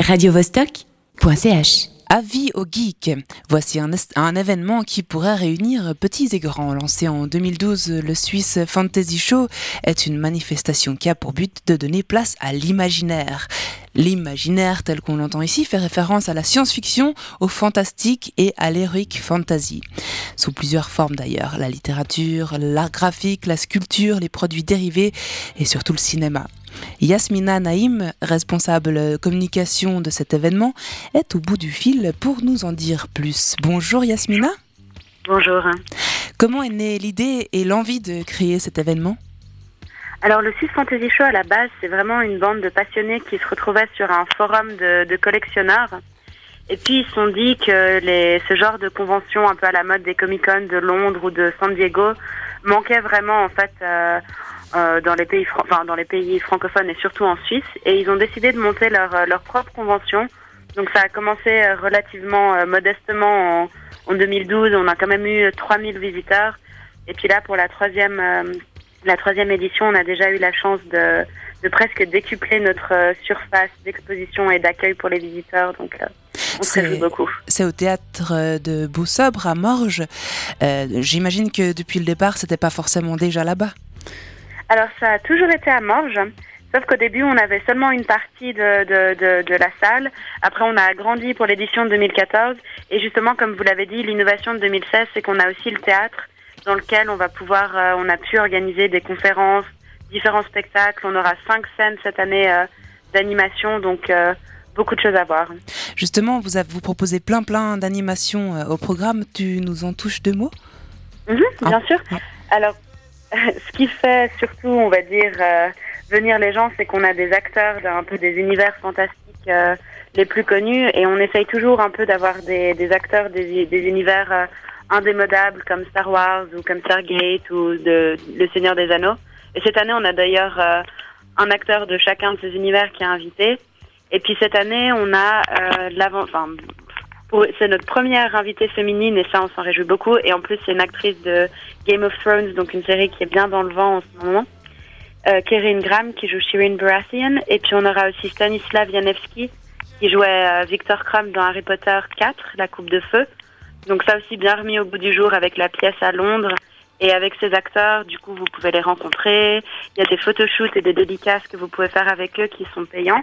radiovostok.ch Avis aux geeks. Voici un, événement qui pourrait réunir petits et grands. Lancé en 2012, le Swiss Fantasy Show est une manifestation qui a pour but de donner place à l'imaginaire. L'imaginaire tel qu'on l'entend ici fait référence à la science-fiction, au fantastique et à l'heroic fantasy. Sous plusieurs formes d'ailleurs, la littérature, l'art graphique, la sculpture, les produits dérivés et surtout le cinéma. Yasmina Naïm, responsable communication de cet événement, est au bout du fil pour nous en dire plus. Bonjour Yasmina. Bonjour. Comment est née l'idée et l'envie de créer cet événement? Alors le Swiss Fantasy Show à la base, c'est vraiment une bande de passionnés qui se retrouvaient sur un forum de, de collectionneurs. Et puis ils se sont dit que les, ce genre de convention un peu à la mode des Comic Con de Londres ou de San Diego manquait vraiment en fait euh, euh, dans les pays enfin dans les pays francophones et surtout en Suisse et ils ont décidé de monter leur euh, leur propre convention. Donc ça a commencé euh, relativement euh, modestement en, en 2012, on a quand même eu 3000 visiteurs et puis là pour la troisième la troisième édition, on a déjà eu la chance de, de presque décupler notre surface d'exposition et d'accueil pour les visiteurs. Donc. C'est au théâtre de Beau-Sobre à Morges. Euh, J'imagine que depuis le départ, c'était pas forcément déjà là-bas. Alors, ça a toujours été à Morges. Sauf qu'au début, on avait seulement une partie de, de, de, de, la salle. Après, on a agrandi pour l'édition de 2014. Et justement, comme vous l'avez dit, l'innovation de 2016, c'est qu'on a aussi le théâtre dans lequel on va pouvoir, euh, on a pu organiser des conférences, différents spectacles. On aura cinq scènes cette année euh, d'animation, donc euh, beaucoup de choses à voir. Justement, vous, avez, vous proposez plein plein d'animations euh, au programme. Tu nous en touches deux mots? Mm -hmm, Bien ah. sûr. Alors, ce qui fait surtout, on va dire, euh, venir les gens, c'est qu'on a des acteurs d'un peu des univers fantastiques euh, les plus connus et on essaye toujours un peu d'avoir des, des, acteurs des, des univers indémodables comme Star Wars ou comme Stargate ou Le Seigneur des Anneaux. Et cette année, on a d'ailleurs euh, un acteur de chacun de ces univers qui est invité. Et puis cette année, on a euh, l'avant, enfin, c'est notre première invitée féminine et ça, on s'en réjouit beaucoup. Et en plus, c'est une actrice de Game of Thrones, donc une série qui est bien dans le vent en ce moment. Euh, Karen Graham qui joue Shirin Baratheon. Et puis on aura aussi Stanislav Janevski qui jouait euh, Victor Crumb dans Harry Potter 4, La Coupe de Feu. Donc ça aussi bien remis au bout du jour avec la pièce à Londres. Et avec ces acteurs, du coup, vous pouvez les rencontrer. Il y a des photoshoots et des dédicaces que vous pouvez faire avec eux qui sont payants.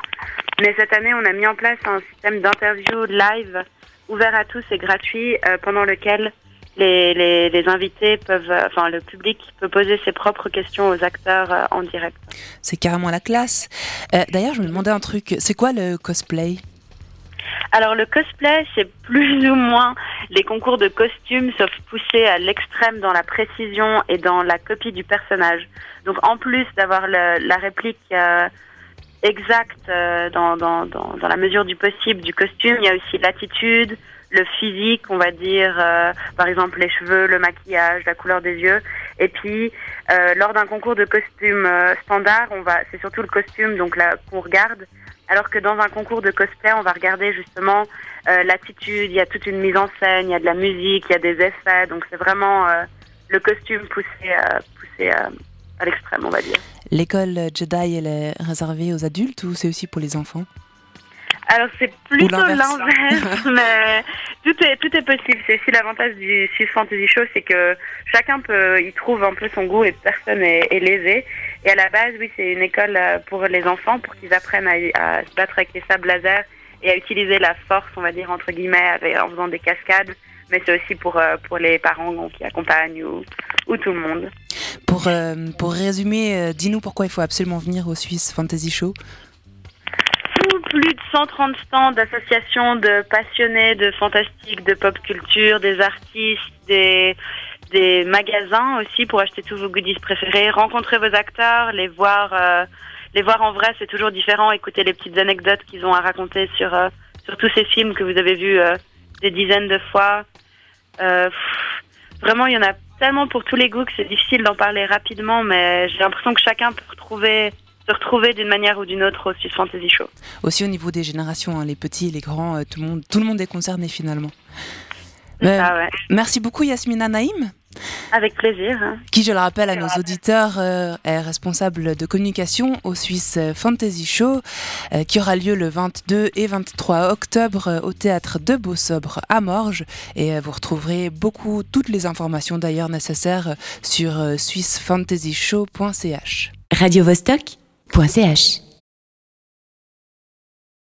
Mais cette année, on a mis en place un système d'interview live ouvert à tous et gratuit euh, pendant lequel les, les, les, invités peuvent, euh, enfin le public peut poser ses propres questions aux acteurs euh, en direct. C'est carrément la classe. Euh, D'ailleurs, je me demandais un truc. C'est quoi le cosplay? Alors le cosplay, c'est plus ou moins les concours de costumes, sauf poussé à l'extrême dans la précision et dans la copie du personnage. Donc en plus d'avoir la réplique euh, exacte euh, dans, dans, dans, dans, la mesure du possible du costume, il y a aussi l'attitude, le physique, on va dire, euh, par exemple les cheveux, le maquillage, la couleur des yeux. Et puis euh, lors d'un concours de costumes standard, on va, c'est surtout le costume donc là qu'on regarde. Alors que dans un concours de cosplay, on va regarder justement euh, l'attitude, il y a toute une mise en scène, il y a de la musique, il y a des effets, donc c'est vraiment euh, le costume poussé, euh, poussé à l'extrême, on va dire. L'école Jedi, elle est réservée aux adultes ou c'est aussi pour les enfants? Alors c'est plutôt l'inverse, mais tout est tout est possible. C'est aussi l'avantage du Swiss Fantasy Show, c'est que chacun peut y trouve un peu son goût et personne est, est lésé. Et à la base, oui, c'est une école pour les enfants pour qu'ils apprennent à, à, se battre avec les sables laser et à utiliser la force, on va dire entre guillemets, avec, en faisant des cascades. Mais c'est aussi pour pour les parents donc, qui accompagnent ou, ou tout le monde. Pour euh, pour résumer, euh, dis-nous pourquoi il faut absolument venir au Swiss Fantasy Show plus de 130 stands d'associations de passionnés de fantastique, de pop culture, des artistes, des, des magasins aussi pour acheter tous vos goodies préférés, rencontrer vos acteurs, les voir, euh, les voir en vrai, c'est toujours différent. Écouter les petites anecdotes qu'ils ont à raconter sur, sur tous ces films que vous avez vus des dizaines de fois. vraiment, il y en a tellement pour tous les goûts que c'est difficile d'en parler rapidement, mais j'ai l'impression que chacun peut se retrouver d'une manière ou d'une autre au Swiss Fantasy Show. Aussi au niveau des générations, hein, les petits et les grands, euh, tout, le monde, tout le monde est concerné finalement. Merci beaucoup Yasmina Naïm. Avec plaisir. Qui, je le rappelle à nos auditeurs, euh, est responsable de communication au Swiss Fantasy Show, euh, qui aura lieu le 22 et 23 octobre euh, au théâtre de Beausobre à Morges. Et vous retrouverez beaucoup, toutes les informations d'ailleurs nécessaires sur swissfantasyshow.ch. Radio -Vostok .ch